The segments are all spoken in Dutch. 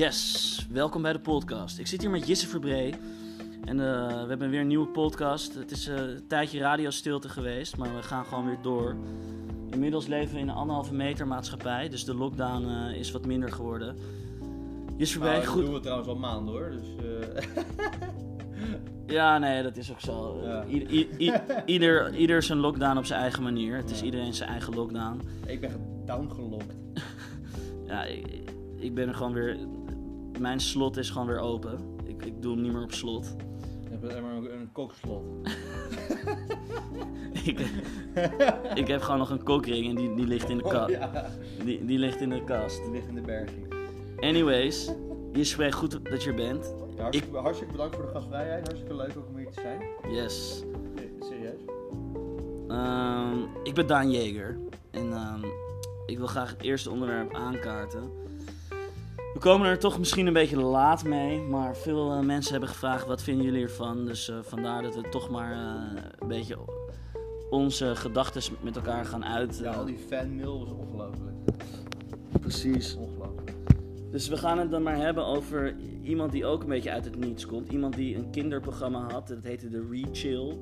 Yes, welkom bij de podcast. Ik zit hier met Jisse Verbree en eh, we hebben weer een nieuwe podcast. Het is eh, een tijdje radiostilte geweest, maar we gaan gewoon weer door. Inmiddels leven we in een anderhalve meter maatschappij, dus de lockdown eh, is wat minder geworden. Jisse Verbree, Nou, dat goed. doen we trouwens al maanden hoor. Dus, Ja, nee, dat is ook zo. Ja. Ieder, ieder zijn lockdown op zijn eigen manier. Het is iedereen zijn eigen lockdown. ik ben downgelokt. Ja, ik, ik ben er gewoon weer. Mijn slot is gewoon weer open. Ik, ik doe hem niet meer op slot. Ik heb alleen maar een, een kokslot. ik, ik heb gewoon nog een kokring en die, die ligt in de Oh, kast. ja. Die, die ligt in de kast. Die ligt in de berging. Anyways, je spreekt goed dat je er bent. Ja, hartstikke, hartstikke bedankt voor de gastvrijheid. Hartstikke leuk ook om hier te zijn. Yes. Serieus? Ehm, ik ben Daan Jeger. En ehm, ik wil graag het eerste onderwerp aankaarten. We komen er toch misschien een beetje laat mee, maar veel eh, mensen hebben gevraagd wat vinden jullie ervan. Dus eh, vandaar dat we toch maar eh, een beetje onze gedachten met elkaar gaan uit. Ja, al die fanmail was ongelooflijk. Precies. Ongelooflijk. Dus we gaan het dan maar hebben over iemand die ook een beetje uit het niets komt. Iemand die een kinderprogramma had, dat heette de Rechill.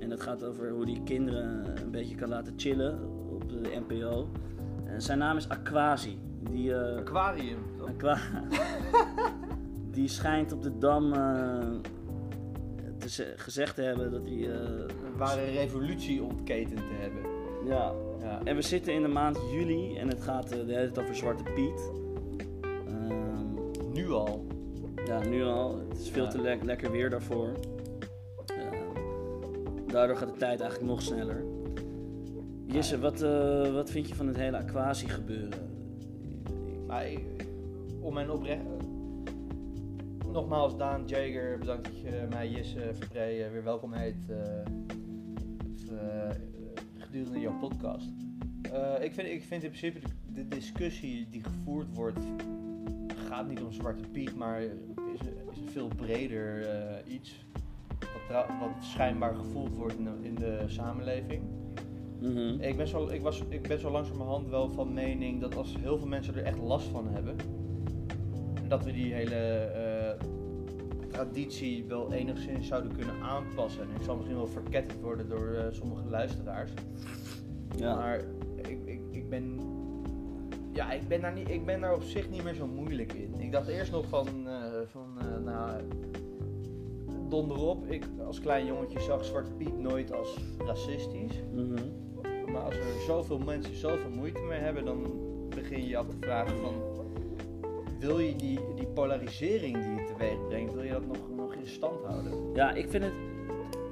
En dat gaat over hoe die kinderen een beetje kan laten chillen op de NPO. En zijn naam is Aquasi. Die, eh, Aquarium. toch? Aqua die schijnt op de Dam eh, te ze- gezegd te hebben dat hij... eh, Een ware revolutie ontketend te hebben. ja. Ja. En we zitten in de maand juli en het gaat de hele tijd over Zwarte Piet. Ehm, Nu al. Ja, nu al. Het is veel Ja. te le- lekker weer daarvoor. Eh, daardoor gaat de tijd eigenlijk nog sneller. Jisse, wat, wat vind je van het hele aquatie gebeuren? Maar om mijn oprecht... Nogmaals, Daan Jager, bedankt dat je mij Jesse Verbree eh, weer welkom heet eh, eh, gedurende jouw podcast. Ik, vind, ik vind in principe de, de discussie die gevoerd wordt, gaat niet om Zwarte Piet, maar is is een veel breder iets. Wat, wat schijnbaar gevoeld wordt in de samenleving. Mhm. Ik ben, zo, ik, was, ik ben zo langzamerhand wel van mening dat als heel veel mensen er echt last van hebben, dat we die hele eh, traditie wel enigszins zouden kunnen aanpassen. En ik zal misschien wel verketterd worden door eh, sommige luisteraars. Ja. Maar ik, ik, ik ben. Ja, ik ben, daar niet, ik ben daar op zich niet meer zo moeilijk in. Ik dacht eerst nog van, eh, van nou, donder op. Ik als klein jongetje zag Zwarte Piet nooit als racistisch. Mhm. Maar als er zoveel mensen zoveel moeite mee hebben, dan begin je je af te vragen van... Wil je die, die polarisering die het teweeg brengt, wil je dat nog, nog in stand houden? ja, ik vind het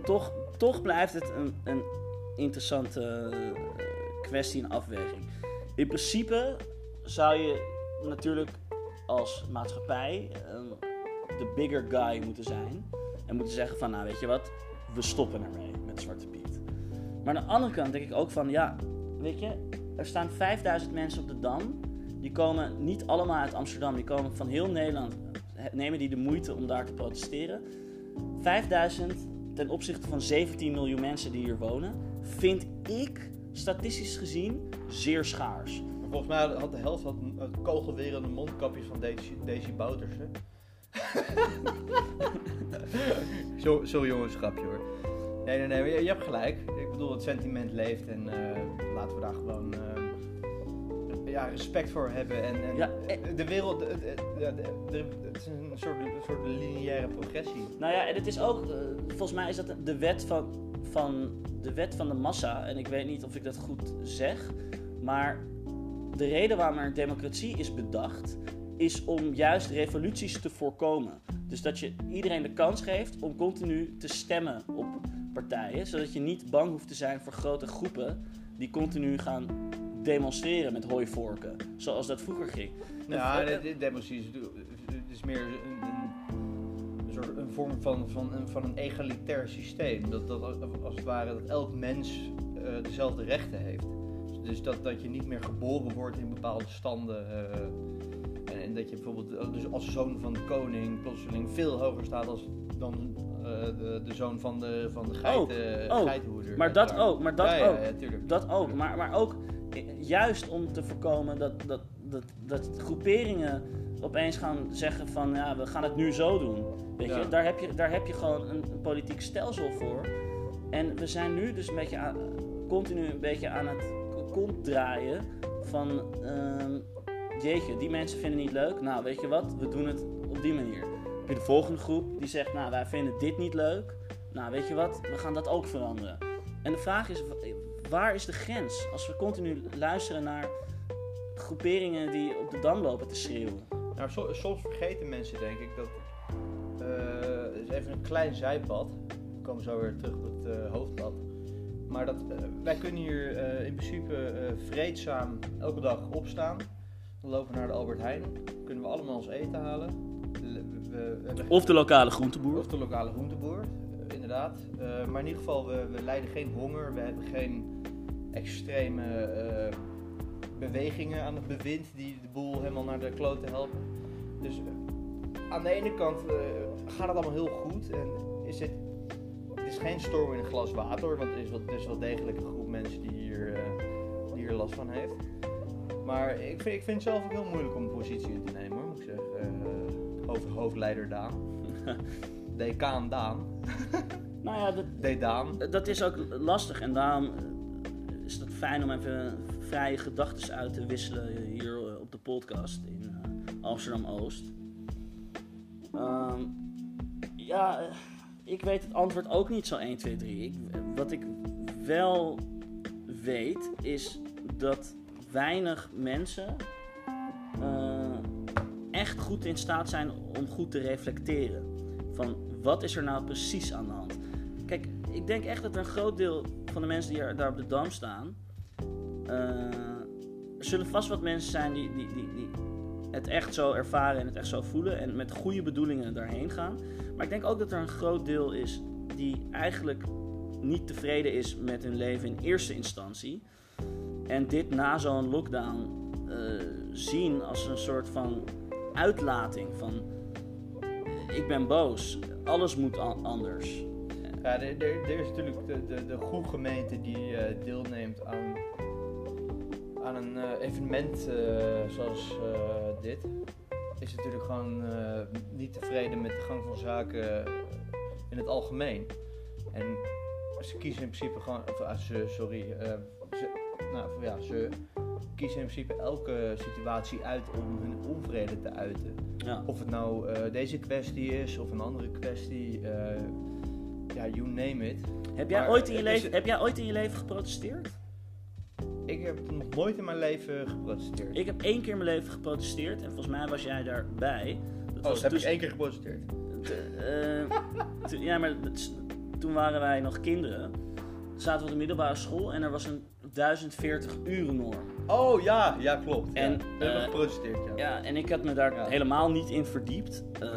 toch, toch blijft het een, een interessante eh, kwestie en afweging. In principe zou je natuurlijk als maatschappij eh, de bigger guy moeten zijn. En moeten zeggen van, nou weet je wat, we stoppen ermee met Zwarte Piet. Maar aan de andere kant denk ik ook van, ja, weet je, er staan 5000 mensen op de Dam. Die komen niet allemaal uit Amsterdam, die komen van heel Nederland. Nemen die de moeite om daar te protesteren. 5000 ten opzichte van 17 miljoen mensen die hier wonen, vind ik statistisch gezien zeer schaars. Maar volgens mij had- de helft had het kogelwerende mondkapjes van Daisy, Daisy Bouters, hè? zo, zo jongens, grapje hoor. Nee, nee, nee, je, je hebt gelijk. Ik bedoel, het sentiment leeft en eh, laten we daar gewoon eh, ja, respect voor hebben. En, en Ja, eh. de wereld, het is een soort, een soort lineaire progressie. Nou ja, en het is ook, volgens mij is dat de wet van, van, de wet van de massa. En ik weet niet of ik dat goed zeg. Maar de reden waarom er een democratie is bedacht, is om juist revoluties te voorkomen. Dus dat je iedereen de kans geeft om continu te stemmen op partijen. Zodat je niet bang hoeft te zijn voor grote groepen die continu gaan demonstreren met hooivorken. Zoals dat vroeger ging. Ja, En- dit, democratie is, het is meer een, een, een soort een vorm van, van, een, van een egalitair systeem. Dat, dat als het ware dat elk mens eh, dezelfde rechten heeft. Dus dat, dat je niet meer geboren wordt in bepaalde standen. eh, en, en dat je bijvoorbeeld eh, dus als zoon van de koning plotseling veel hoger staat als dan eh, de, de zoon van de, van de geiten, oh, geitenhoeder. maar dat ook, maar dat ja, ook. Dat ook, maar, maar ook I- Juist om te voorkomen dat, dat, dat, dat groeperingen opeens gaan zeggen van ja, we gaan het nu zo doen. Weet je, daar heb je, daar heb je gewoon een, een politiek stelsel voor. En we zijn nu dus een beetje aan, continu een beetje aan het kont draaien van ehm, jeetje, die mensen vinden het niet leuk. Nou, weet je wat, we doen het op die manier. De volgende groep die zegt, nou, wij vinden dit niet leuk. Nou, weet je wat, we gaan dat ook veranderen. En de vraag is, wa- waar is de grens? Als we continu luisteren naar groeperingen die op de dam lopen te schreeuwen. Nou, so- soms vergeten mensen denk ik dat. eh, het is even een klein zijpad. We komen zo weer terug op het eh, hoofdpad. Maar dat, eh, wij kunnen hier in principe vreedzaam elke dag opstaan. Dan lopen we naar de Albert Heijn. Kunnen we allemaal ons eten halen. We, we hebben Of de lokale groenteboer. of de lokale groenteboer, eh, inderdaad. Eh, maar in ieder geval, we, we lijden geen honger. We hebben geen extreme eh, bewegingen aan het bewind die de boel helemaal naar de kloten helpen. Dus eh, aan de ene kant eh, gaat het allemaal heel goed. En is het, is geen storm in een glas water, want er is wel, wel degelijk een groep mensen die hier, eh, die hier last van heeft. Maar ik vind, ik vind het zelf ook heel moeilijk om een positie in te nemen, Hoofd, hoofdleider Daan. Decaan Daan. Nou ja, dat, Dedaan. dat is ook lastig en daarom eh, is het fijn om even vrije gedachten uit te wisselen hier eh, op de podcast in eh, Amsterdam Oost. Ehm, ja, ik weet het antwoord ook niet zo 1, 2, 3. Ik, wat ik wel weet is dat weinig mensen goed in staat zijn om goed te reflecteren. Van wat is er nou precies aan de hand? Kijk, ik denk echt dat een groot deel van de mensen die er, daar op de dam staan. eh, er zullen vast wat mensen zijn die, die, die, die het echt zo ervaren en het echt zo voelen. En met goede bedoelingen daarheen gaan. Maar ik denk ook dat er een groot deel is die eigenlijk niet tevreden is met hun leven in eerste instantie. En dit na zo'n lockdown eh, zien als een soort van uitlating van eh, ik ben boos, alles moet an- anders. Ja, er, is natuurlijk de, de, de goede gemeente die eh, deelneemt aan, aan een eh, evenement zoals dit. Is natuurlijk gewoon niet tevreden met de gang van zaken in het algemeen. En ze kiezen in principe gewoon, of ah, ze, sorry, ze, nou ja, ze kiezen in principe elke situatie uit om hun onvrede te uiten. Ja. Of het nou eh, deze kwestie is of een andere kwestie. eh, ja, you name it. Heb, jij Maar ooit in je leven, het- heb jij ooit in je leven geprotesteerd? Ik heb nog nooit in mijn leven geprotesteerd. Ik heb één keer in mijn leven geprotesteerd en volgens mij was jij daarbij. Dat oh, was heb dus- ik één keer geprotesteerd. te- eh, ja, maar toen waren wij nog kinderen. Zaten we op de middelbare school en er was een 1040 uren norm. Oh ja, ja klopt. En, ja. We hebben eh, geprotesteerd, ja. Ja, en ik had me daar helemaal niet in verdiept. Eh,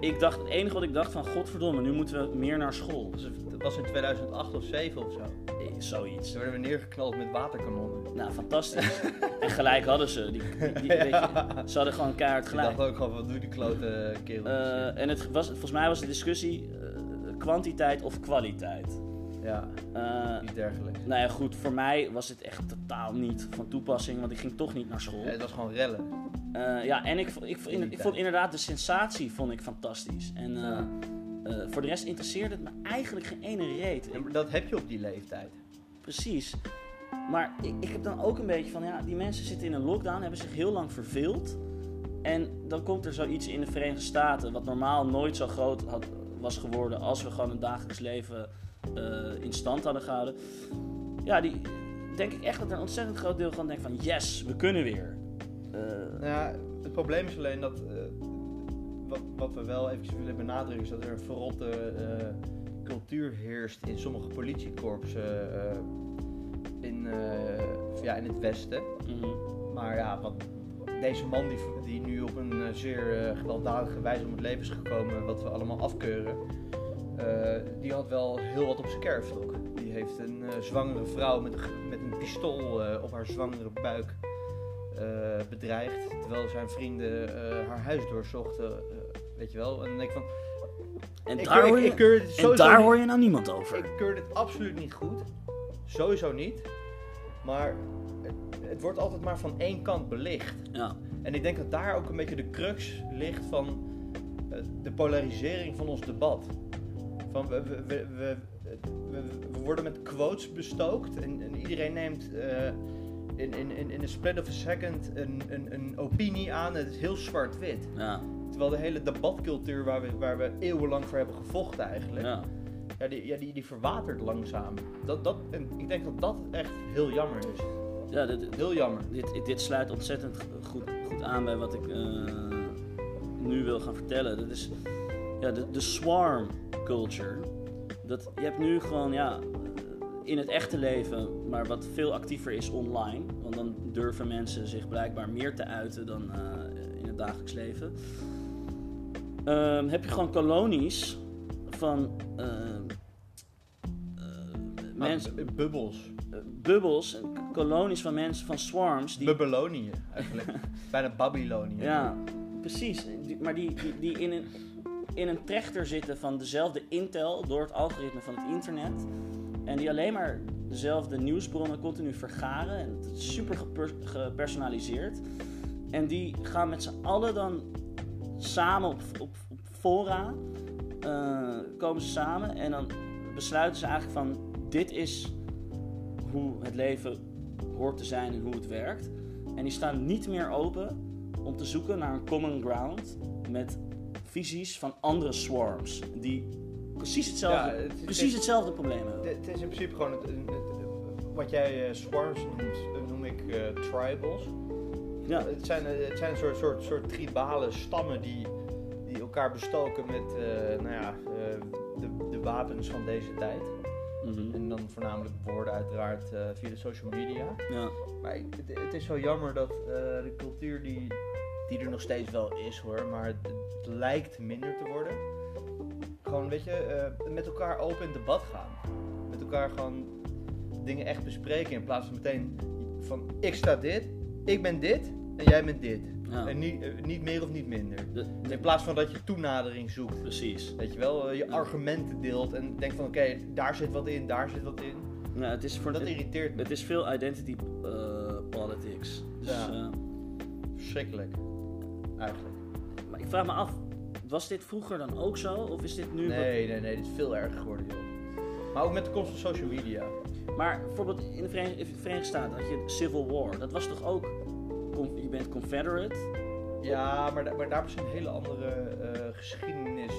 ik dacht, het enige wat ik dacht van, godverdomme, nu moeten we meer naar school. Dat was- Dat was in 2008 of 2007 of zo. Eh, Zoiets. Toen werden we neergeknald met waterkanonnen. Nou, fantastisch. en gelijk hadden ze. Die, die, die- weet je, ze hadden gewoon keihard Ik gelijk. dacht ook gewoon, wat doe die klote kerel. Eh, en het was, volgens mij was de discussie kwantiteit of kwaliteit. Ja, Eh, iets dergelijks. nou ja, goed, voor mij was het echt totaal niet van toepassing, want ik ging toch niet naar school. Het was gewoon rellen. Eh, ja, en ik, ik, In ik vond inderdaad de sensatie vond ik fantastisch. En eh, Ja. voor de rest interesseerde het me eigenlijk geen ene reet. Dat heb je op die leeftijd. Precies. Maar ik, ik heb dan ook een beetje van, ja, die mensen zitten in een lockdown, hebben zich heel lang verveeld. En dan komt er zoiets in de Verenigde Staten, wat normaal nooit zo groot had, was geworden als we gewoon een dagelijks leven eh, in stand hadden gehouden. Ja, die denk ik echt dat er een ontzettend groot deel van denkt van, yes, we kunnen weer. Nou ja, het probleem is alleen dat. eh, wat, wat we wel even willen benadrukken is dat er een verrotte cultuur heerst in sommige politiekorpsen in, ja, in het Westen. mhm. Maar ja, wat, deze man die, die nu op een zeer gewelddadige wijze om het leven is gekomen, wat we allemaal afkeuren, die had wel heel wat op zijn kerfstok. Die heeft een eh, zwangere vrouw met, een met een pistool eh, op haar zwangere buik eh, bedreigd, terwijl zijn vrienden eh, haar huis doorzochten, eh, weet je wel. En dan denk ik van, En, ik, daar, keur- hoor je, ik keur dit en daar niet- hoor je nou niemand over. ik keur dit absoluut niet goed. Sowieso niet. Maar het wordt altijd maar van één kant belicht. Ja, En ik denk dat daar ook een beetje de crux ligt van eh, de polarisering van ons debat. Van we, we, we, worden met quotes bestookt en, en iedereen neemt eh, in, in, in, in een split of a second een, een, een opinie aan. Het is heel zwart-wit. ja, Terwijl de hele debatcultuur waar we, waar we eeuwenlang voor hebben gevochten eigenlijk, ja. ja, die, ja, die, die verwatert langzaam. Dat, dat, en ik denk dat dat echt heel jammer is. ja dit, Heel jammer. dit, dit sluit ontzettend goed, goed aan bij wat ik eh, nu wil gaan vertellen. Dat is ja, de, de swarm culture. Dat, je hebt nu gewoon ja, in het echte leven, maar wat veel actiever is online. Want dan durven mensen zich blijkbaar meer te uiten dan eh, in het dagelijks leven. Ehm, heb je gewoon kolonies van eh, eh, mensen, Ah, bubbels. eh, bubbels, kolonies van mensen, van swarms. Die, Babylonië eigenlijk. Bijna Babylonië. ja, precies. Die- maar die, die, die in, een, in een trechter zitten van dezelfde intel door het algoritme van het internet. En die alleen maar dezelfde nieuwsbronnen continu vergaren. En het is super geper- gepersonaliseerd. En die gaan met z'n allen dan samen op, op, op fora. eh, komen ze samen en dan besluiten ze eigenlijk van dit is hoe het leven hoort te zijn en hoe het werkt. En die staan niet meer open om te zoeken naar een common ground met visies van andere swarms die precies hetzelfde, Ja, het is- precies hetzelfde probleem hebben. Het is in principe gewoon wat jij eh, swarms noemt, eh, noem ik eh, tribals. Ja, Het zijn, het zijn een soort, soort, soort tribale stammen die, die elkaar bestoken met nou ja, de, de wapens van deze tijd. mhm. En dan voornamelijk woorden uiteraard via de social media. ja. Maar het, het is zo jammer dat de cultuur die, die er nog steeds wel is hoor, maar het, het lijkt minder te worden. Gewoon, weet je, eh, met elkaar open in debat gaan. Met elkaar gewoon dingen echt bespreken in plaats van meteen van ik sta dit, ik ben dit en jij bent dit. Ja. En niet, eh, niet meer of niet minder. De- de- In plaats van dat je toenadering zoekt. precies. Weet je wel, eh, je Ja. argumenten deelt en denkt van oké, daar zit wat in, daar zit wat in. Ja, het is voor Dat het, irriteert me. het is veel identity politics. Dus, Ja. Verschrikkelijk. Eigenlijk. maar ik vraag me af, was dit vroeger dan ook zo? Of is dit nu wat- Nee, nee, nee, dit is veel erger geworden, joh. Maar ook met de komst van social media. Maar bijvoorbeeld in de Verenigde, Staten had je Civil War. Dat was toch ook... Je bent Confederate. Ja, maar, da- maar daar is een hele andere eh, geschiedenis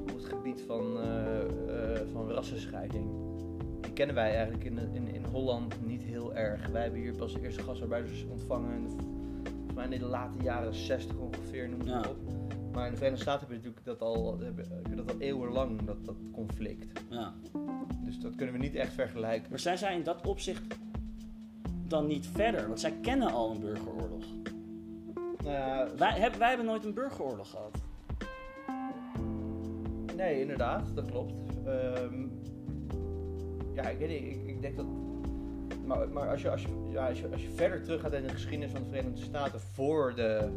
op het gebied van, eh, van rassenscheiding. Die kennen wij eigenlijk in, in, in Holland niet heel erg. Wij hebben hier pas de eerste gastarbeiders ontvangen. Volgens mij in de late jaren 60 ongeveer, noem Ja. het op. Maar in de Verenigde Staten heb je natuurlijk dat al, heb je- heb je dat al eeuwenlang, dat, dat conflict. Ja. Dus dat kunnen we niet echt vergelijken. Maar zijn zij in dat opzicht dan niet verder? Want zij kennen al een burgeroorlog. Ja, Wij, heb, wij hebben nooit een burgeroorlog gehad. Nee, inderdaad, dat klopt. Ehm, ja, ik weet niet, ik, ik denk dat. Maar, maar als, je, als, je, ja, als, je, als je verder terug gaat in de geschiedenis van de Verenigde Staten voor de,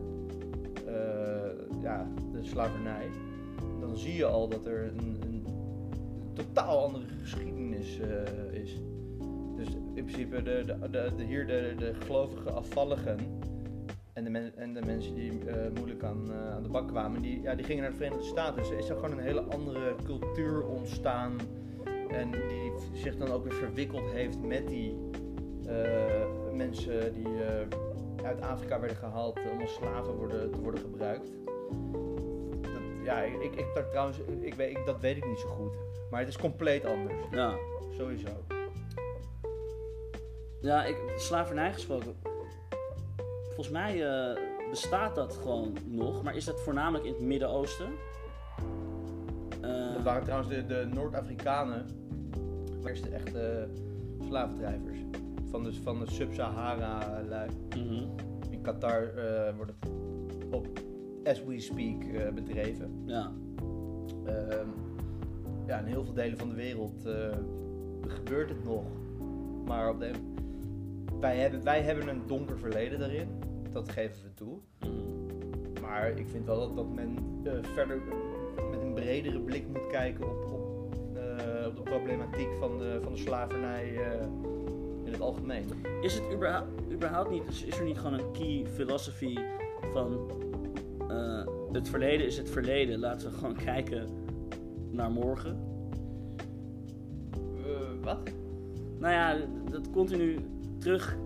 eh, ja, de slavernij, dan zie je al dat er een, een totaal andere geschiedenis eh, is. Dus in principe de, de, de, hier de, de gelovige afvalligen en de, men- en de mensen die eh, moeilijk aan, aan de bak kwamen, die, ja, die gingen naar de Verenigde Staten. Dus er is er gewoon een hele andere cultuur ontstaan. En die zich dan ook weer verwikkeld heeft met die mensen die eh, uit Afrika werden gehaald om als slaven worden, te worden gebruikt. Dat, ja, ik, ik, daar trouwens, ik weet, ik, dat weet ik niet zo goed. Maar het is compleet anders, Ja. sowieso. Ja, ik, slavernij gesproken. Volgens mij eh, bestaat dat gewoon nog. Maar is dat voornamelijk in het Midden-Oosten? Eh, Dat waren trouwens de, de Noord-Afrikanen, de eerste echte slavendrijvers. Van de, van de Sub-Sahara-lui. mhm. In Qatar eh, wordt het op as we speak eh, bedreven. Ja. Ehm, ja, in heel veel delen van de wereld eh, gebeurt het nog. Maar op de, wij, hebben, wij hebben een donker verleden daarin. Dat geven we toe. Mhm. Maar ik vind wel dat, dat men verder met een bredere blik moet kijken op, op, op de problematiek van de, van de slavernij in het algemeen. Is het überhaupt, überhaupt niet, is er niet gewoon een key philosophy van eh, het verleden is het verleden, laten we gewoon kijken naar morgen? Eh, wat? Nou ja, dat continu terug,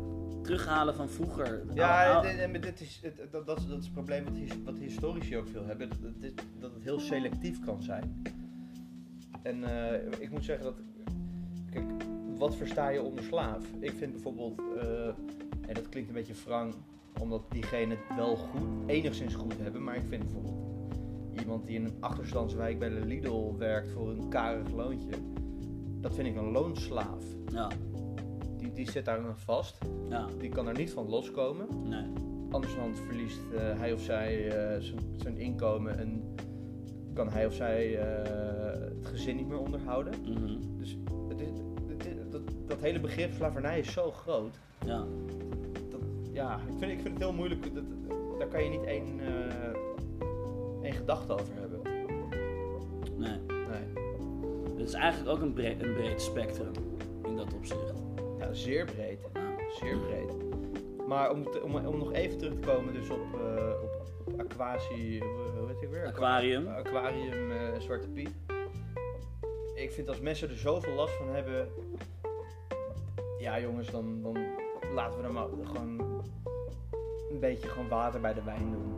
terughalen van vroeger. Ja, en dit is, het, dat, dat, is, het probleem wat, his- wat historici ook veel hebben. Dat, dat het heel selectief kan zijn. En eh, ik moet zeggen dat... Kijk, wat versta je onder slaaf? Ik vind bijvoorbeeld... eh, en dat klinkt een beetje wrang, omdat diegenen het wel goed, enigszins goed hebben. Maar ik vind bijvoorbeeld iemand die in een achterstandswijk bij de Lidl werkt voor een karig loontje. Dat vind ik een loonslaaf. ja, Die, die zit daar dan vast. ja, Die kan er niet van loskomen. nee. Andershand verliest eh, hij of zij eh, zijn- inkomen en kan hij of zij het gezin niet meer onderhouden. mhm, Dus hele begrip slavernij is zo groot. ja. Dat, ja, ik vind, ik vind het heel moeilijk. Dat, daar kan je niet één, eh, één gedachte over hebben. Nee. Nee. Het is eigenlijk ook een breed, een breed spectrum in dat opzicht. Ja, zeer breed. Zeer breed. Maar om, te- om, om nog even terug te komen dus op, eh op, op aquatie, hoe heet ik weer? Aquarium. Aquarium eh, Zwarte Piet. Ik vind als mensen er zoveel last van hebben, ja jongens, dan, dan laten we maar gewoon een beetje gewoon water bij de wijn doen.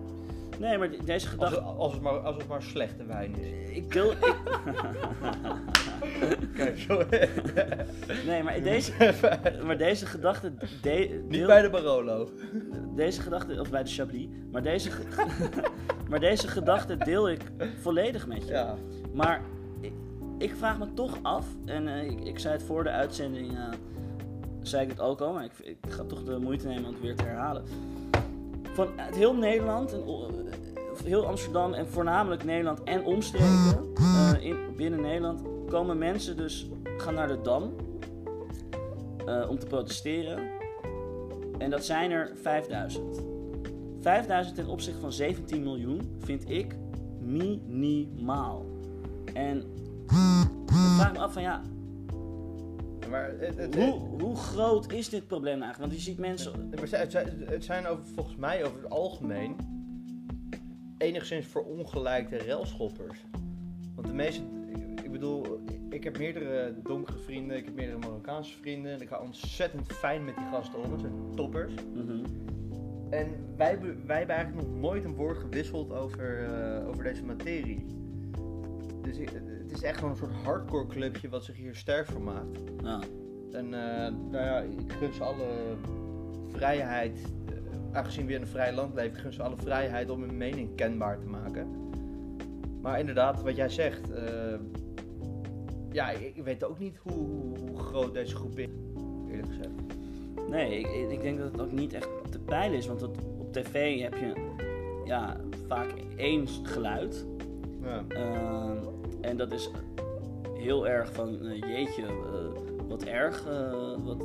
Nee, maar de- deze Als, gedachte... het- als, het, maar, als het maar slechte wijn is. Ik deel... Ik, Kijk, zo. nee, maar deze, maar deze gedachte... De, Niet deel- bij de Barolo. Deze gedachte... Of bij de Chablis. Maar deze, maar deze gedachte deel ik volledig met je. Ja. Maar ik, ik vraag me toch af, en eh, ik, ik zei het voor de uitzending, eh, zei ik het ook al, maar ik, ik ga toch de moeite nemen om het weer te herhalen. Van uit heel Nederland, en, heel Amsterdam en voornamelijk Nederland en omstreken, eh, in, binnen Nederland, komen mensen dus, gaan naar de Dam eh, om te protesteren. En dat zijn er 5000. 5000 ten opzichte van 17 miljoen vind ik minimaal. En ik vraag me af van ja, Maar het, het, hoe, hoe groot is dit probleem eigenlijk? Want je ziet mensen. Maar Het zijn, het zijn over, volgens mij over het algemeen enigszins verongelijkte railschoppers. Want de meeste, ik, ik bedoel, ik heb meerdere donkere vrienden, ik heb meerdere Marokkaanse vrienden. En ik ga ontzettend fijn met die gasten om, het zijn toppers. Mhm. En wij, hebben- wij hebben eigenlijk nog nooit een woord gewisseld over, eh, over deze materie. Dus ik- is echt gewoon een soort hardcore clubje wat zich hier sterk voor maakt. Ja. En eh, nou ja, ik gun ze alle vrijheid, eh, aangezien we in een vrij land leven, ik gun ze alle vrijheid om hun mening kenbaar te maken. Maar inderdaad, wat jij zegt, eh, ja, ik, ik weet ook niet hoe, hoe groot deze groep is, eerlijk gezegd. Nee, ik, ik denk dat het ook niet echt te peilen is. Want dat, op tv heb je ja, vaak één geluid. Ehm, en dat is heel erg van eh, jeetje, eh, wat erg eh, wat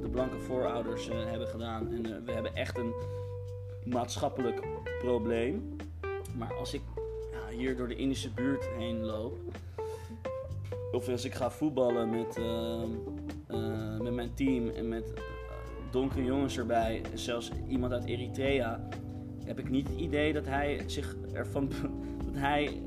de blanke voorouders hebben gedaan. En we hebben echt een maatschappelijk probleem. Maar als ik hier door de Indische buurt heen loop, of als ik ga voetballen met, ehm, eh, met mijn team en met donkere jongens erbij, zelfs iemand uit Eritrea, heb ik niet het idee dat hij zich ervan dat hij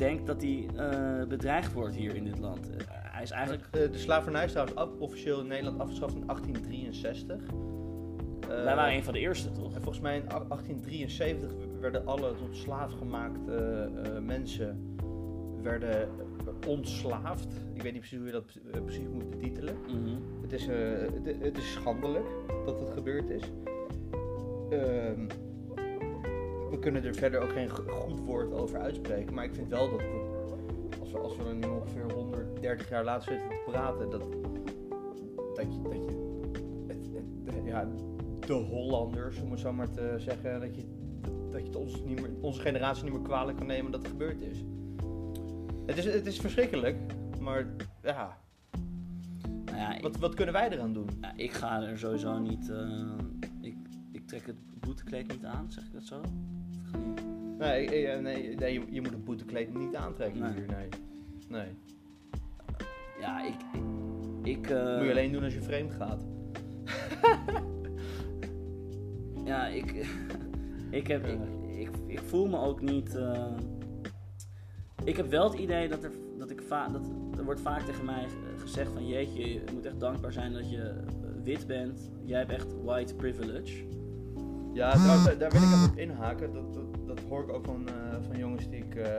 denkt dat hij eh, bedreigd wordt hier in dit land. Eh, hij is eigenlijk. Eh, de slavernij is trouwens officieel in Nederland afgeschaft in 1863. Eh, wij waren een van de eerste, toch? En volgens mij in 1873 werden alle tot slaaf gemaakte mensen werden ontslaafd. Ik weet niet precies hoe je dat precies moet betitelen. Mhm. Het is, het, het is schandelijk dat het gebeurd is. Ehm, we kunnen er verder ook geen go- goed woord over uitspreken. Maar ik vind wel dat, als, we, als we er nu ongeveer 130 jaar later zitten te praten, dat, dat je, dat je het, het- ja, de Hollanders, om het zo maar te zeggen, dat je, dat je het ons niet meer, onze generatie niet meer kwalijk kan nemen dat het gebeurd is. Het is, het is verschrikkelijk, maar ja, Nou ja, ik, wat, wat kunnen wij eraan doen? ja, ik ga er sowieso niet. eh, ik, ik trek het boetekleed niet aan, zeg ik dat zo? Nee, nee, eh, nee, nee je, je, moet een boetekleed niet aantrekken hier. nee. Nee. Ja, ik... ik. Eh, moet je alleen doen als je vreemd gaat. ja, ik... ik, heb, ik, ik, voel me ook niet... Eh, ik heb wel het idee dat er, dat ik vaak... Dat, er wordt vaak tegen mij gezegd van... Jeetje, je moet echt dankbaar zijn dat je wit bent. Jij hebt echt white privilege. Ja, daar, daar wil ik even op inhaken. Dat, dat, dat hoor ik ook van, eh, van jongens die ik, eh,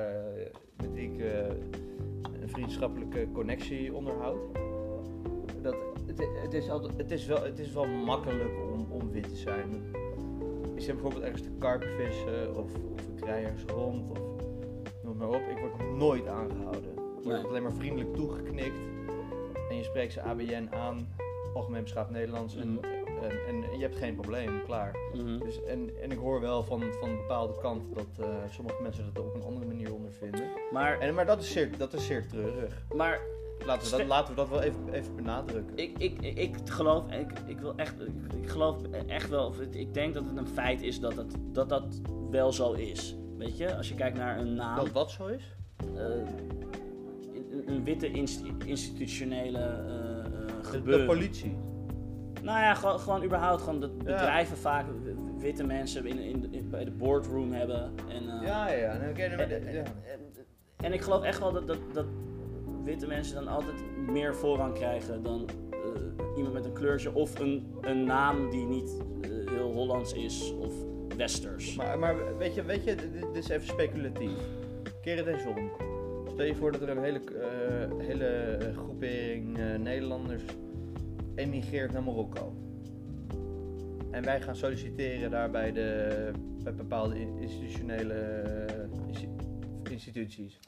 met wie ik eh, een vriendschappelijke connectie onderhoud. Dat, het, het, is altijd, het, is wel, het is wel makkelijk om, om wit te zijn. Ik zit bijvoorbeeld ergens te karpenvissen of, of ik rij ergens rond of noem maar op. Ik word nooit aangehouden. Ik word Nee. alleen maar vriendelijk toegeknikt. En je spreekt ze ABN aan, algemeen beschaafd Nederlands. En, En, en je hebt geen probleem, klaar. Mhm. Dus, en, en ik hoor wel van, van een bepaalde kant dat eh, sommige mensen dat op een andere manier ondervinden. Maar, En, maar dat is, zeer, dat is zeer treurig. maar Laten we dat, laten we dat wel even, even benadrukken. ik, ik, ik, geloof, ik, ik wil echt, ik, ik geloof echt wel, of ik denk dat het een feit is dat dat, dat, dat wel zo is. Weet je, als je kijkt naar een naam. dat wat zo is? eh, een, een witte inst- institutionele eh, De, politie. Nou ja, gewoon, gewoon überhaupt gewoon dat bedrijven vaak witte mensen in, in, in- bij de boardroom hebben. En, eh, Ja, ja. Nou, en, ja. en, ik geloof echt wel dat, dat, dat witte mensen dan altijd meer voorrang krijgen dan eh, iemand met een kleurtje of een, een naam die niet eh, heel Hollands is of Westers. Maar, maar weet je, weet je dit, dit is even speculatief. Keer het eens om. Stel je voor dat er een hele, hele groepering Nederlanders emigreert naar Marokko. En wij gaan solliciteren daar bij, de, bij bepaalde in- institutionele eh, insti- instituties.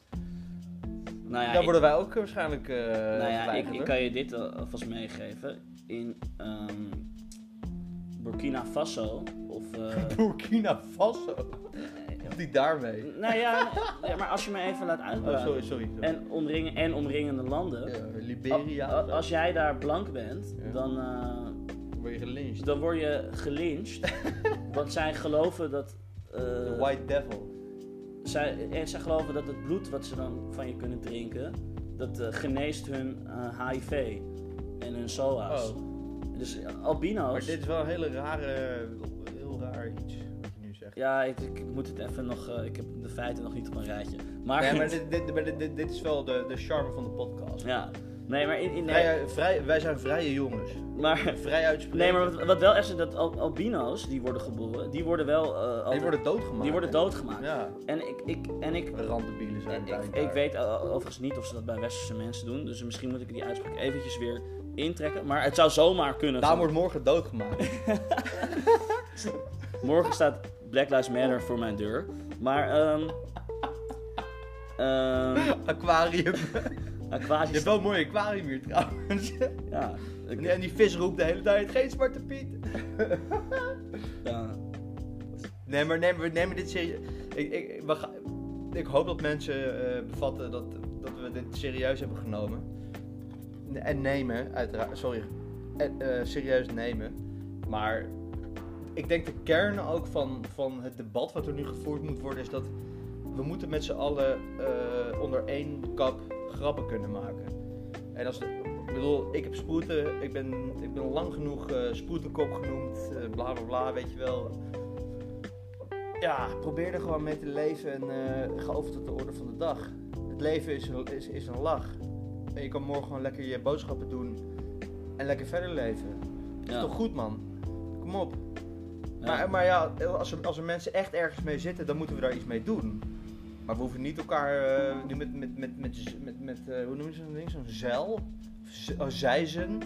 nou ja, Daar ik- worden wij ook waarschijnlijk eh Nou ja, ik, kan je dit al- alvast meegeven. In ehm, Burkina Faso, of... eh, Burkina Faso. Die daarmee. nou ja, ja, maar als je me even laat Oh, uitpraten. sorry, sorry. sorry. En, omringen, en omringende landen. Ja, Liberia. als jij daar blank bent, Ja. dan, eh, word je gelyncht. dan word je gelyncht. want zij geloven dat... eh, De White Devil. zij, en zij geloven dat het bloed wat ze dan van je kunnen drinken... dat eh, geneest hun eh, HIV en hun SOA's. Oh. Dus albino's... Maar dit is wel een hele rare, Ja, ik, ik moet het even nog. eh, ik heb de feiten nog niet op een rijtje. Maar. Nee, maar dit, dit, dit, is wel de, de charme van de podcast. ja. Nee, maar in. in Vrij, vrij, wij zijn vrije jongens. maar. Vrij uitspreken. Nee, maar wat, wat wel echt is, dat al- albino's die worden geboren, die worden wel. eh, altijd- die worden doodgemaakt. die worden doodgemaakt. Ja, En ik. ik, en ik zijn en ik, ik weet overigens niet of ze dat bij westerse mensen doen, dus misschien moet ik die uitspraak eventjes weer intrekken. Maar het zou zomaar kunnen. Daar wordt morgen doodgemaakt. Morgen staat Black Lives Matter voor mijn deur. Maar. ehm ehm Aquarium. Aquatie Je hebt wel een mooi aquarium hier trouwens. Ja, En die vis roept de hele tijd, geen Zwarte Piet. ja. Nee, maar neem, neem dit serieus. Ik, ik, we ga- ik hoop dat mensen eh, bevatten dat, dat we dit serieus hebben genomen. En nemen, uiteraard. Sorry. En, eh, serieus nemen. Maar ik denk de kern ook van, van het debat wat er nu gevoerd moet worden, is dat we moeten met z'n allen eh, onder één kap grappen kunnen maken. En als de, ik bedoel, ik heb sproeten, ik ben, ik ben lang genoeg sproetenkop genoemd, eh, bla bla bla, weet je wel. Ja, probeer er gewoon mee te leven en eh ga over tot de orde van de dag. Het leven is een, is, is een lach. En je kan morgen gewoon lekker je boodschappen doen en lekker verder leven. Dat is Ja. toch goed, man? Kom op. Maar, maar ja, als er, als er mensen echt ergens mee zitten, dan moeten we daar iets mee doen. Maar we hoeven niet elkaar eh, nu met, met, met, met, z- met, met eh, hoe noem je zo'n ding? Zo'n zeil? Oh, zijzen.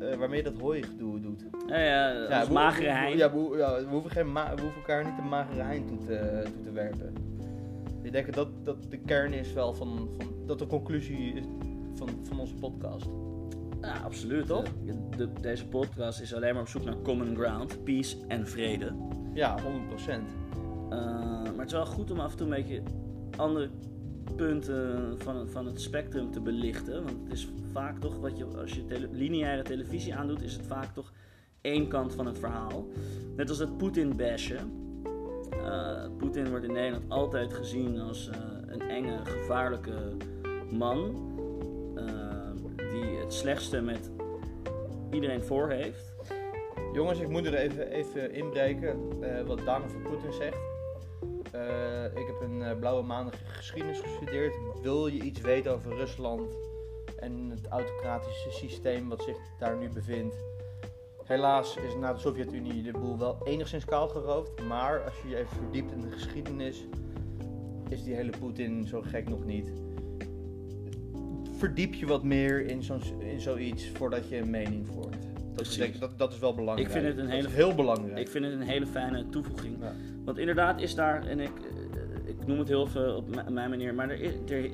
eh, waarmee je dat hooi gedoe doet. Ja, ja, we- magere we- hein. Ja, we, ja, we, hoeven geen ma- we hoeven elkaar niet een magere hein toe te, toe te werpen. Ik denk dat dat de kern is wel van, van dat de conclusie is van, van onze podcast. Ja, absoluut. Toch? De- deze podcast is alleen maar op zoek naar common ground, peace en vrede. Ja, 100%. Eh, maar het is wel goed om af en toe een beetje andere punten van, van het spectrum te belichten. Want het is vaak toch wat je, als je tele- lineaire televisie aandoet, is het vaak toch één kant van het verhaal. Net als het Poetin-bashen. Eh, Poetin wordt in Nederland altijd gezien als eh, een enge, gevaarlijke man. Het slechtste met iedereen voor heeft. Jongens, ik moet er even, even inbreken eh, wat Daan over Poetin zegt. Eh, ik heb een eh, blauwe maandag geschiedenis gestudeerd. Wil je iets weten over Rusland en het autocratische systeem wat zich daar nu bevindt? Helaas is na de Sovjet-Unie de boel wel enigszins kaal geroofd. Maar als je je even verdiept in de geschiedenis, is die hele Poetin zo gek nog niet. Verdiep je wat meer in, zo'n, in zoiets voordat je een mening vormt. Dat denk dat, dat is wel belangrijk. Ik vind het een hele- heel belangrijk. Ik vind het een hele fijne toevoeging. Ja. Want inderdaad is daar, en ik, eh, ik noem het heel veel op mijn manier, maar er, er,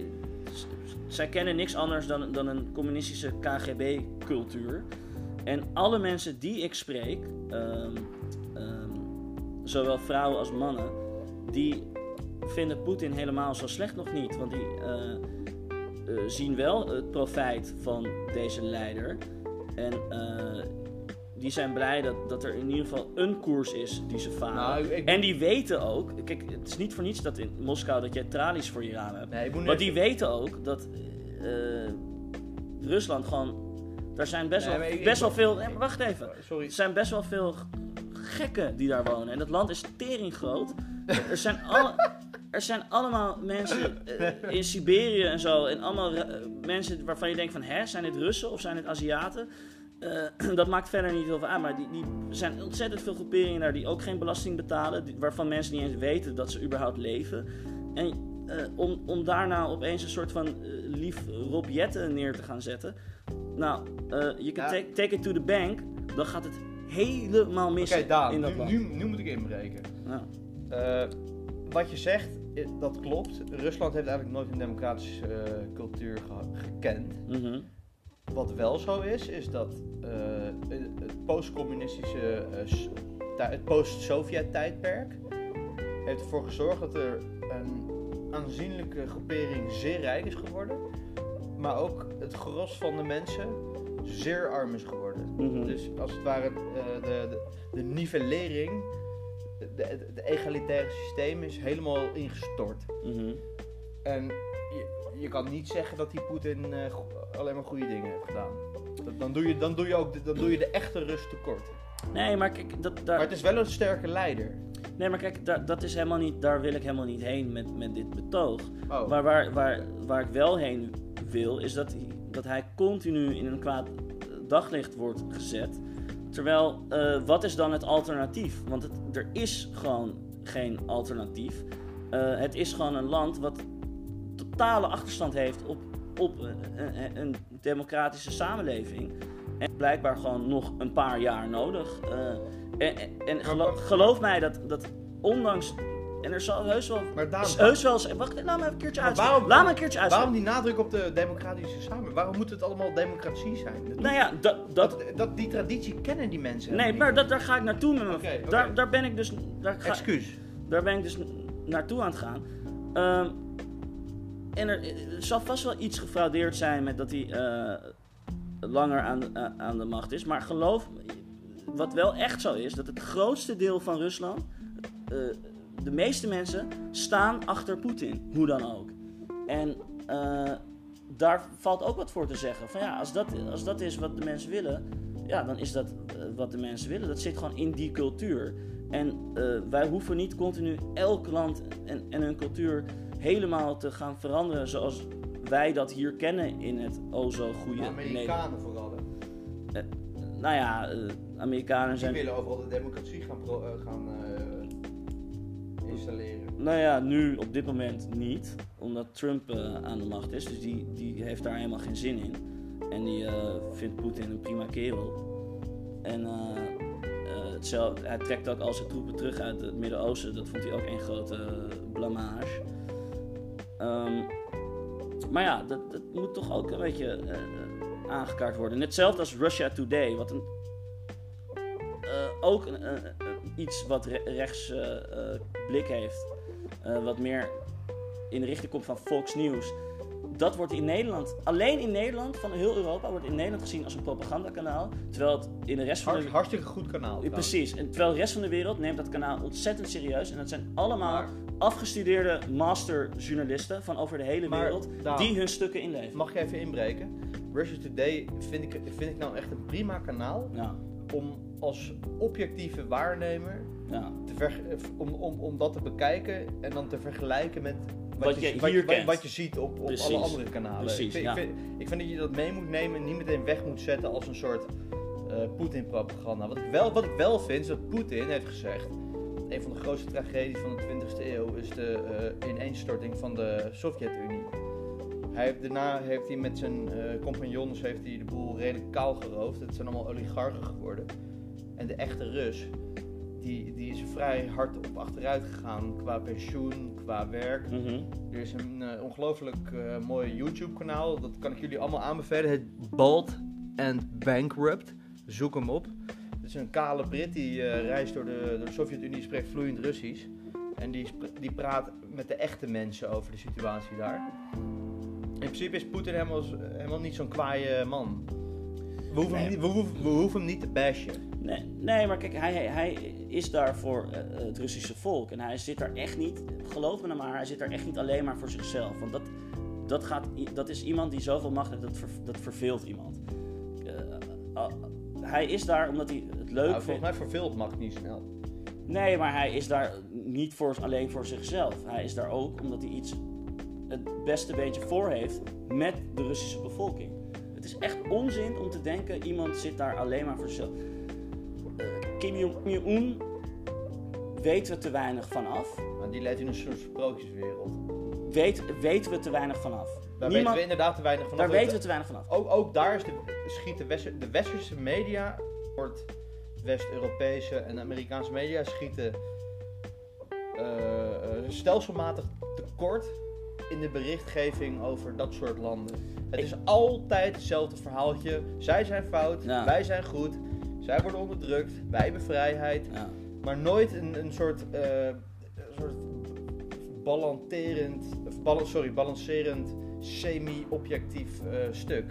zij kennen niks anders dan, dan een communistische KGB-cultuur. En alle mensen die ik spreek, ehm, ehm, zowel vrouwen als mannen, die vinden Poetin helemaal zo slecht nog niet. Want die eh, eh, zien wel het profijt van deze leider. En eh, die zijn blij dat, dat er in ieder geval een koers is die ze varen. Nou, ik- En die weten ook, kijk, het is niet voor niets dat in Moskou dat jij tralies voor je raam hebt. Nee, Want die weten ook dat eh, Rusland gewoon, daar zijn best Nee, wel, maar ik- best ik- wel veel, nee, maar wacht even. Sorry. Er zijn best wel veel gekken die daar wonen. En dat land is tering groot. Er zijn, alle, er zijn allemaal mensen eh, in Siberië en zo. En allemaal mensen waarvan je denkt van... Hè, zijn dit Russen of zijn dit Aziaten? Eh, dat maakt verder niet heel veel aan. Maar die, die zijn ontzettend veel groeperingen daar die ook geen belasting betalen. die- waarvan mensen niet eens weten dat ze überhaupt leven. En eh, om, om daarna opeens een soort van lief Rob Jetten neer te gaan zetten... Nou, je kan Ja. take, take it to the bank. Dan gaat het helemaal mis in dat nu, land. nu, nu moet ik inbreken. Eh, wat je zegt, dat klopt. Rusland heeft eigenlijk nooit een democratische eh, cultuur ge- gekend. mhm. Wat wel zo is, is dat eh, het postcommunistische, eh, het post-Sovjet tijdperk heeft ervoor gezorgd dat er een aanzienlijke groepering zeer rijk is geworden, maar ook het gros van de mensen zeer arm is geworden. Mhm. Dus als het ware de, de, de nivellering, de egalitaire systeem is helemaal ingestort. Mhm. En je, je kan niet zeggen dat die Poetin eh, alleen maar goede dingen heeft gedaan. Dat- Dan doe je, dan doe je ook de, dan doe je de echte Rus tekort. Nee, maar kijk, dat, Maar daar, het is wel een sterke leider. nee, maar kijk daar, dat is helemaal niet, daar wil ik helemaal niet heen met, met dit betoog. Oh. Maar waar, waar, waar ik wel heen wil, is dat, hij- dat hij continu in een kwaad daglicht wordt gezet. Terwijl, eh, wat is dan het alternatief? Want het, er is gewoon geen alternatief. Eh, het is gewoon een land wat totale achterstand heeft op, op eh, een, een democratische samenleving. En blijkbaar gewoon nog een paar jaar nodig. En en, en gelo- wat- geloof mij dat, dat ondanks. En er zal heus wel. Maar is heus wel eens- wacht, laat me even een keertje uit. waarom- Laat me een keertje uit. waarom die nadruk op de democratische samenleving? Waarom moet het allemaal democratie zijn? Dat, Nou ja, dat. dat dat, die traditie kennen die mensen nee, maar dat, daar ga ik naartoe met me. Daar, daar ben ik dus. Daar ga, Excuus. Daar ben ik dus naartoe aan het gaan. Ehm, en er, er zal vast wel iets gefraudeerd zijn met dat hij eh, langer aan, aan de macht is. Maar geloof wat wel echt zo is, dat het grootste deel van Rusland, eh, de meeste mensen, staan achter Poetin. Hoe dan ook. En eh, daar valt ook wat voor te zeggen. Van ja, als dat, als dat is wat de mensen willen, ja, dan is dat eh, wat de mensen willen. Dat zit gewoon in die cultuur. En eh, wij hoeven niet continu elk land en, en hun cultuur helemaal te gaan veranderen zoals wij dat hier kennen in het o zo goede. Amerikanen vooral. Nou ja, Amerikanen Die zijn. willen overal de democratie gaan, gaan installeren. Nou ja, nu op dit moment niet, omdat Trump eh, aan de macht is. Dus die, die heeft daar helemaal geen zin in. En die eh, vindt Poetin een prima kerel. En eh, hetzelfde, hij trekt ook al zijn troepen terug uit het Midden-Oosten. Dat vond hij ook een grote blamage. Ehm, maar ja, dat, dat moet toch ook een beetje aangekaart worden. Net hetzelfde als Russia Today, wat een, ook een- iets wat re- rechts eh, eh, blik heeft. Eh, wat meer in de richting komt van Fox News. Dat wordt in Nederland, alleen in Nederland, van heel Europa, wordt in Nederland gezien als een propagandakanaal. Terwijl het in de rest van de Hart, hartstikke goed kanaal. ja, trouwens. Precies. En terwijl de rest van de wereld neemt dat kanaal ontzettend serieus. En dat zijn allemaal Maar- afgestudeerde masterjournalisten van over de hele Maar, wereld die hun stukken inleveren. Mag je even inbreken? Russia Today vind ik, vind ik nou echt een prima kanaal Ja. om als objectieve waarnemer Ja. te ver- om, om, om dat te bekijken en dan te vergelijken met Wat je hier wat, wat je ziet op, op Precies. alle andere kanalen. Precies, ik, vind, ja. ik, vind, ik vind dat je dat mee moet nemen en niet meteen weg moet zetten als een soort eh Poetin-propaganda. Wat, ik wel- wat ik wel vind, is dat Poetin heeft gezegd... een van de grootste tragedies van de 20e eeuw is de eh, ineenstorting van de Sovjet-Unie. Hij heeft, daarna heeft hij met zijn eh, compagnons heeft hij de boel redelijk kaal geroofd. Het zijn allemaal oligarchen geworden. En de echte Rus, die, die is vrij hard op achteruit gegaan qua pensioen, qua werk. Mhm. Er is een eh, ongelooflijk eh, mooi YouTube-kanaal. Dat kan ik jullie allemaal aanbevelen. Het Bald and Bankrupt. Zoek hem op. Het is een kale Brit die eh, reist door de, door de Sovjet-Unie, spreekt vloeiend Russisch. En die, die praat met de echte mensen over de situatie daar. In principe is Poetin helemaal, helemaal niet zo'n kwaaie man. We hoeven, hem niet, we, hoeven, we hoeven hem niet te bashen. Nee, nee, maar kijk, hij, hij, is daar voor eh, het Russische volk. En hij zit daar echt niet, geloof me nou maar, hij zit daar echt niet alleen maar voor zichzelf. Want dat, dat, gaat, dat is iemand die zoveel macht heeft, dat, ver- dat verveelt iemand. Eh, hij is daar omdat hij het leuk Nou, vindt. volgens mij verveelt mag niet snel. Nee, maar hij is daar niet voor, alleen voor zichzelf. Hij is daar ook omdat hij iets het beste beetje voor heeft met de Russische bevolking. Het is echt onzin om te denken iemand zit daar alleen maar voor zichzelf. Kim Jong-un weten we te weinig vanaf. Maar die leidt in een soort sprookjeswereld. Weet, weten we te weinig vanaf. Daar Niemand- weten we inderdaad te weinig van. daar weten we te weinig vanaf. Ook, ook daar is de, schiet de, Wester- de westerse media, wordt West-Europese en Amerikaanse media schieten eh, eh, stelselmatig tekort in de berichtgeving over dat soort landen. Het Ik- is altijd hetzelfde verhaaltje. Zij zijn fout, Ja. wij zijn goed, zij worden onderdrukt, wij hebben vrijheid. Ja. Maar nooit een, een soort, een soort balancerend, of bal- sorry, balancerend, semi-objectief eh, stuk.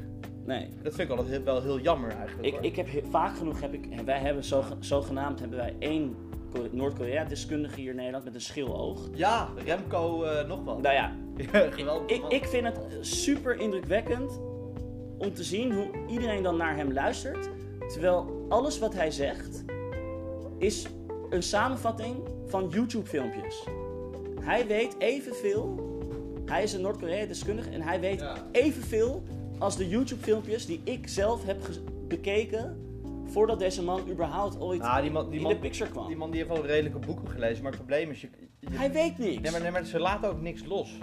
Nee. Dat vind ik altijd heel, wel heel jammer eigenlijk. Ik, hoor. ik heb he- vaak genoeg heb ik, wij hebben zoge- zogenaamd hebben wij één Ko- Noord-Korea-deskundige hier in Nederland met een schil oog. Ja, Remco eh, nog wat. Nou ja, geweldig. Ik, ik vind het super indrukwekkend om te zien hoe iedereen dan naar hem luistert. Terwijl alles wat hij zegt is een samenvatting van YouTube-filmpjes. Hij weet evenveel. Hij is een Noord-Korea-deskundige en hij weet Ja. evenveel als de YouTube-filmpjes die ik zelf heb bekeken voordat deze man überhaupt ooit Ah, die man, die, in man, de picture kwam. die man die heeft wel redelijke boeken gelezen, maar het probleem is... Je, je- Hij weet niks. nee, maar, nee, maar ze laten ook niks los.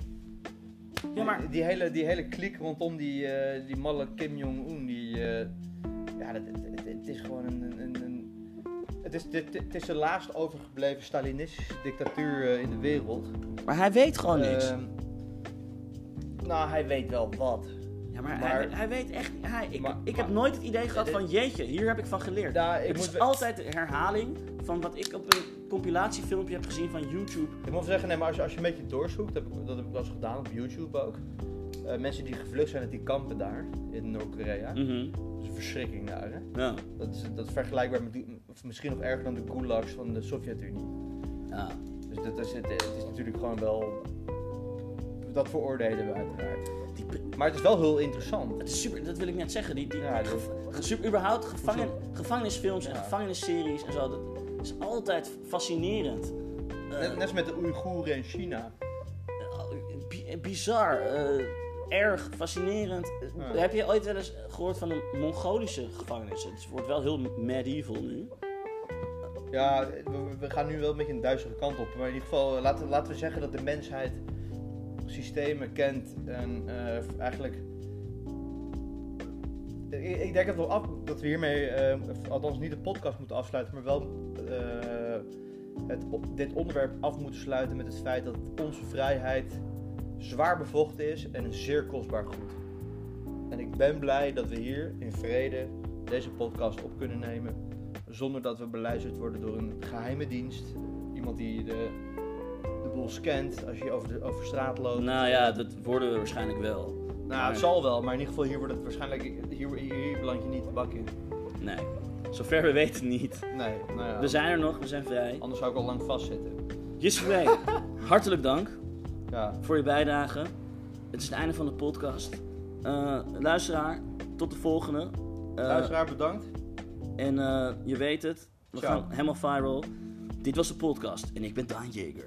ja, maar Die, die hele, die hele klik rondom die, eh, die malle Kim Jong-un, die... eh, ja, dat, het, is gewoon een... een, een, het, is, dit, het is de laatst overgebleven Stalinistische dictatuur eh, in de wereld. maar hij weet gewoon niks. Ehm, nou, hij weet wel wat. Ja, maar, Maar- hij, hij weet echt. Hij, ik Maar- ik heb nooit het idee gehad dit- van jeetje, hier heb ik van geleerd. Nou, ik het moet is altijd de herhaling van wat ik op een compilatiefilmpje heb gezien van YouTube. Ik moet zeggen, nee, maar als je, als je een beetje doorzoekt, dat heb ik, dat heb ik wel eens gedaan op YouTube ook. Eh, mensen die gevlucht zijn uit die kampen daar in Noord-Korea. Mhm. Dat is een verschrikking daar, hè? ja. Dat is, dat is vergelijkbaar met, die, of misschien nog erger dan de gulags van de Sovjet-Unie. Ja. Dus dat is, het, het is natuurlijk gewoon wel. Dat veroordelen we uiteraard. Maar het is wel heel interessant. het is super, dat wil ik net zeggen. Die, die, Ja, super, überhaupt gevangen, gevangenisfilms en Ja. gevangenisseries en zo. Dat is altijd fascinerend. Eh, Net, net als met de Oeigoeren in China. bi- bizar. eh, erg fascinerend. Ja. Heb je ooit wel eens gehoord van een Mongolische gevangenis? Het wordt wel heel medieval nu. Ja, we, we gaan nu wel een beetje een duistere kant op. Maar in ieder geval, eh, laten, laten we zeggen dat de mensheid systemen kent en eh, eigenlijk. Ik, ik denk dat we, af, dat we hiermee, eh, althans niet de podcast moeten afsluiten, maar wel het, dit onderwerp af moeten sluiten met het feit dat onze vrijheid zwaar bevochten is en een zeer kostbaar goed. En ik ben blij dat we hier in vrede deze podcast op kunnen nemen zonder dat we beluisterd worden door een geheime dienst. Iemand die de, de boel scant als je over, de, over straat loopt. Nou ja, dat worden we waarschijnlijk wel. Nou, het zal wel, maar in ieder geval hier wordt het waarschijnlijk... Hier, hier, hier beland je niet de bak in. Nee, zover we weten niet. Nee, nou ja. We zijn er nog, we zijn vrij. Anders zou ik al lang vastzitten. Jiswe, hartelijk dank Ja. voor je bijdrage. Het is het einde van de podcast. Eh, luisteraar, tot de volgende. Eh, Luisteraar, bedankt. En eh, je weet het, we Ciao. gaan helemaal viral. Dit was de podcast en ik ben Daan Jeger.